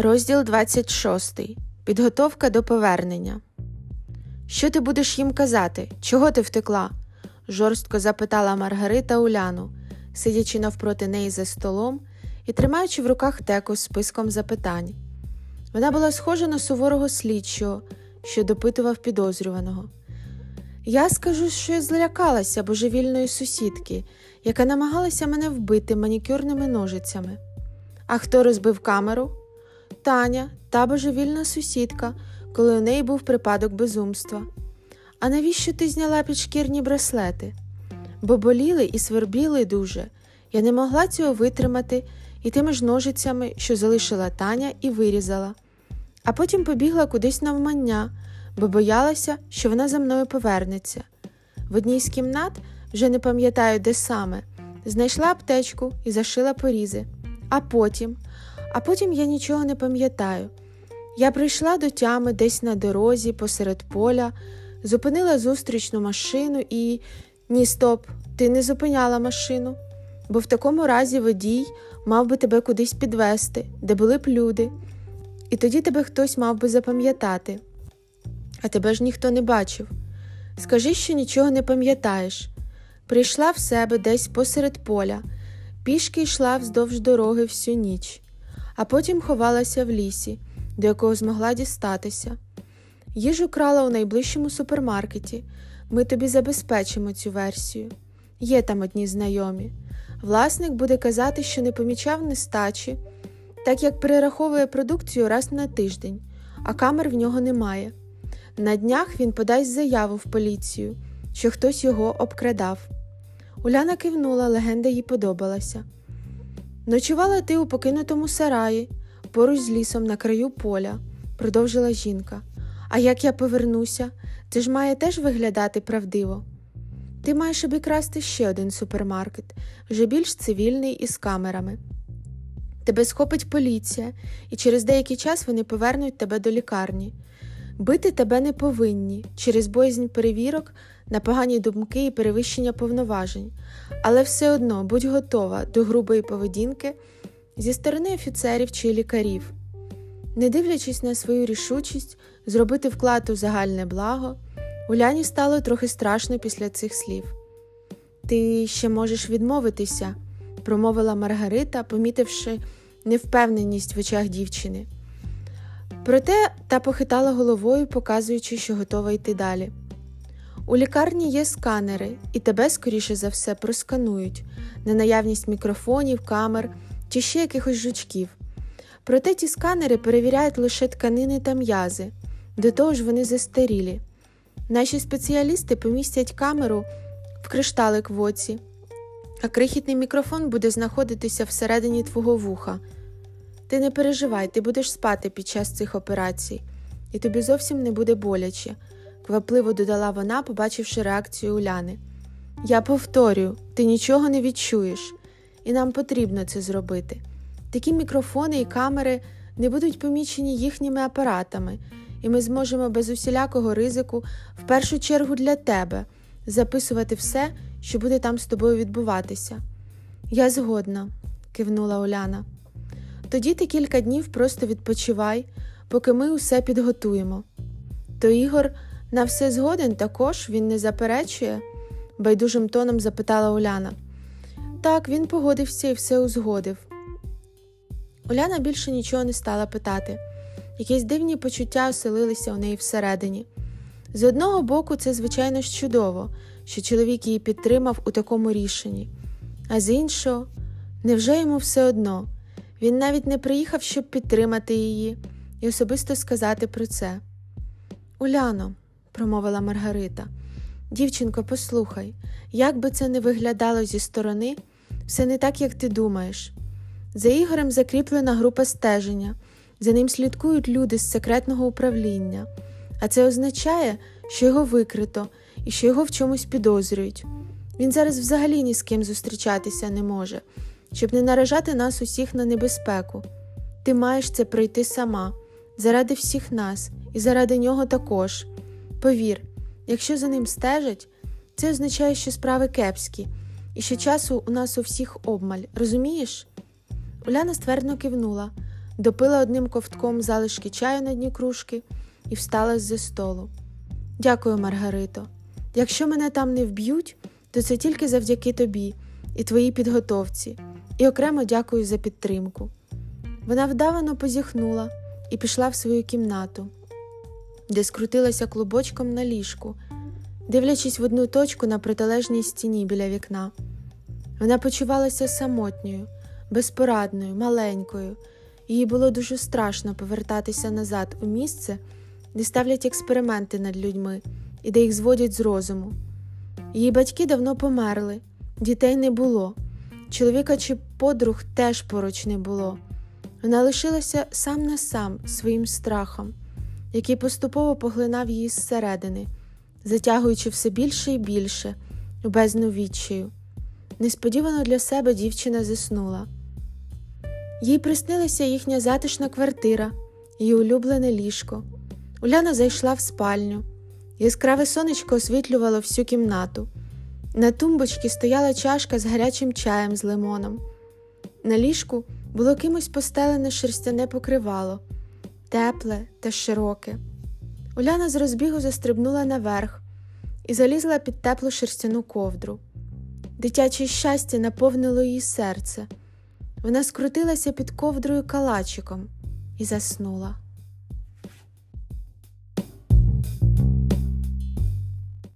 Розділ 26. Підготовка до повернення. Що ти будеш їм казати? Чого ти втекла? жорстко запитала Маргарита Уляну, сидячи навпроти неї за столом і тримаючи в руках теку з списком запитань. Вона була схожа на суворого слідчого, що допитував підозрюваного. Я скажу, що я злякалася божевільної сусідки, яка намагалася мене вбити манікюрними ножицями. А хто розбив камеру? Таня, та божевільна сусідка, коли у неї був припадок безумства. А навіщо ти зняла підшкірні браслети? Бо боліли і свербіли дуже. Я не могла цього витримати і тими ж ножицями, що залишила Таня, і вирізала. А потім побігла кудись навмання, бо боялася, що вона за мною повернеться. В одній з кімнат, вже не пам'ятаю, де саме, знайшла аптечку і зашила порізи. А потім, а потім я нічого не пам'ятаю. Я прийшла до тями десь на дорозі, посеред поля, зупинила зустрічну машину і. Ні, стоп, ти не зупиняла машину, бо в такому разі водій мав би тебе кудись підвести, де були б люди, і тоді тебе хтось мав би запам'ятати. А тебе ж ніхто не бачив. Скажи, що нічого не пам'ятаєш. Прийшла в себе десь посеред поля, пішки йшла вздовж дороги всю ніч а потім ховалася в лісі, до якого змогла дістатися. Їжу крала у найближчому супермаркеті. Ми тобі забезпечимо цю версію. Є там одні знайомі. Власник буде казати, що не помічав нестачі, так як перераховує продукцію раз на тиждень, а камер в нього немає. На днях він подасть заяву в поліцію, що хтось його обкрадав. Уляна кивнула, легенда їй подобалася. Ночувала ти у покинутому сараї, поруч з лісом на краю поля, продовжила жінка. А як я повернуся, це ж має теж виглядати правдиво. Ти маєш обікрасти ще один супермаркет, вже більш цивільний і з камерами. Тебе схопить поліція, і через деякий час вони повернуть тебе до лікарні. Бити тебе не повинні через боязнь перевірок на погані думки і перевищення повноважень, але все одно будь готова до грубої поведінки зі сторони офіцерів чи лікарів. Не дивлячись на свою рішучість зробити вклад у загальне благо, Уляні стало трохи страшно після цих слів. Ти ще можеш відмовитися, промовила Маргарита, помітивши невпевненість в очах дівчини. Проте та похитала головою, показуючи, що готова йти далі. У лікарні є сканери, і тебе, скоріше за все, просканують на наявність мікрофонів, камер чи ще якихось жучків. Проте ті сканери перевіряють лише тканини та м'язи, до того ж вони застарілі. Наші спеціалісти помістять камеру в кришталик в оці, а крихітний мікрофон буде знаходитися всередині твого вуха. Ти не переживай, ти будеш спати під час цих операцій, і тобі зовсім не буде боляче квапливо додала вона, побачивши реакцію Уляни. Я повторюю, ти нічого не відчуєш, і нам потрібно це зробити. Такі мікрофони і камери не будуть помічені їхніми апаратами, і ми зможемо без усілякого ризику, в першу чергу для тебе, записувати все, що буде там з тобою відбуватися. Я згодна, кивнула Уляна. Тоді ти кілька днів просто відпочивай, поки ми усе підготуємо. То Ігор на все згоден також він не заперечує? байдужим тоном запитала Уляна. Так, він погодився і все узгодив. Уляна більше нічого не стала питати. Якісь дивні почуття оселилися у неї всередині. З одного боку, це, звичайно чудово, що чоловік її підтримав у такому рішенні, а з іншого, невже йому все одно? Він навіть не приїхав, щоб підтримати її і особисто сказати про це. Уляно, промовила Маргарита. Дівчинко, послухай, як би це не виглядало зі сторони, все не так, як ти думаєш. За Ігорем закріплена група стеження, за ним слідкують люди з секретного управління, а це означає, що його викрито і що його в чомусь підозрюють. Він зараз взагалі ні з ким зустрічатися не може, щоб не наражати нас усіх на небезпеку. Ти маєш це пройти сама, заради всіх нас і заради нього також. Повір, якщо за ним стежать, це означає, що справи кепські, і що часу у нас у всіх обмаль, розумієш? Уляна ствердно кивнула. допила одним ковтком залишки чаю на дні кружки і встала з-за столу. Дякую, Маргарито. Якщо мене там не вб'ють, то це тільки завдяки тобі і твоїй підготовці, і окремо дякую за підтримку. Вона вдавано позіхнула і пішла в свою кімнату, де скрутилася клубочком на ліжку, дивлячись в одну точку на протилежній стіні біля вікна. Вона почувалася самотньою, безпорадною, маленькою, їй було дуже страшно повертатися назад у місце, де ставлять експерименти над людьми і де їх зводять з розуму. Її батьки давно померли, дітей не було, чоловіка чи подруг теж поруч не було. Вона лишилася сам на сам своїм страхом, який поступово поглинав її зсередини, затягуючи все більше і більше бездну відчаю. Несподівано для себе дівчина заснула. Їй приснилася їхня затишна квартира, її улюблене ліжко. Уляна зайшла в спальню. Яскраве сонечко освітлювало всю кімнату. На тумбочці стояла чашка з гарячим чаєм з лимоном. На ліжку було кимось постелене шерстяне покривало, тепле та широке. Уляна з розбігу застрибнула наверх і залізла під теплу шерстяну ковдру. Дитяче щастя наповнило її серце. Вона скрутилася під ковдрою калачиком і заснула.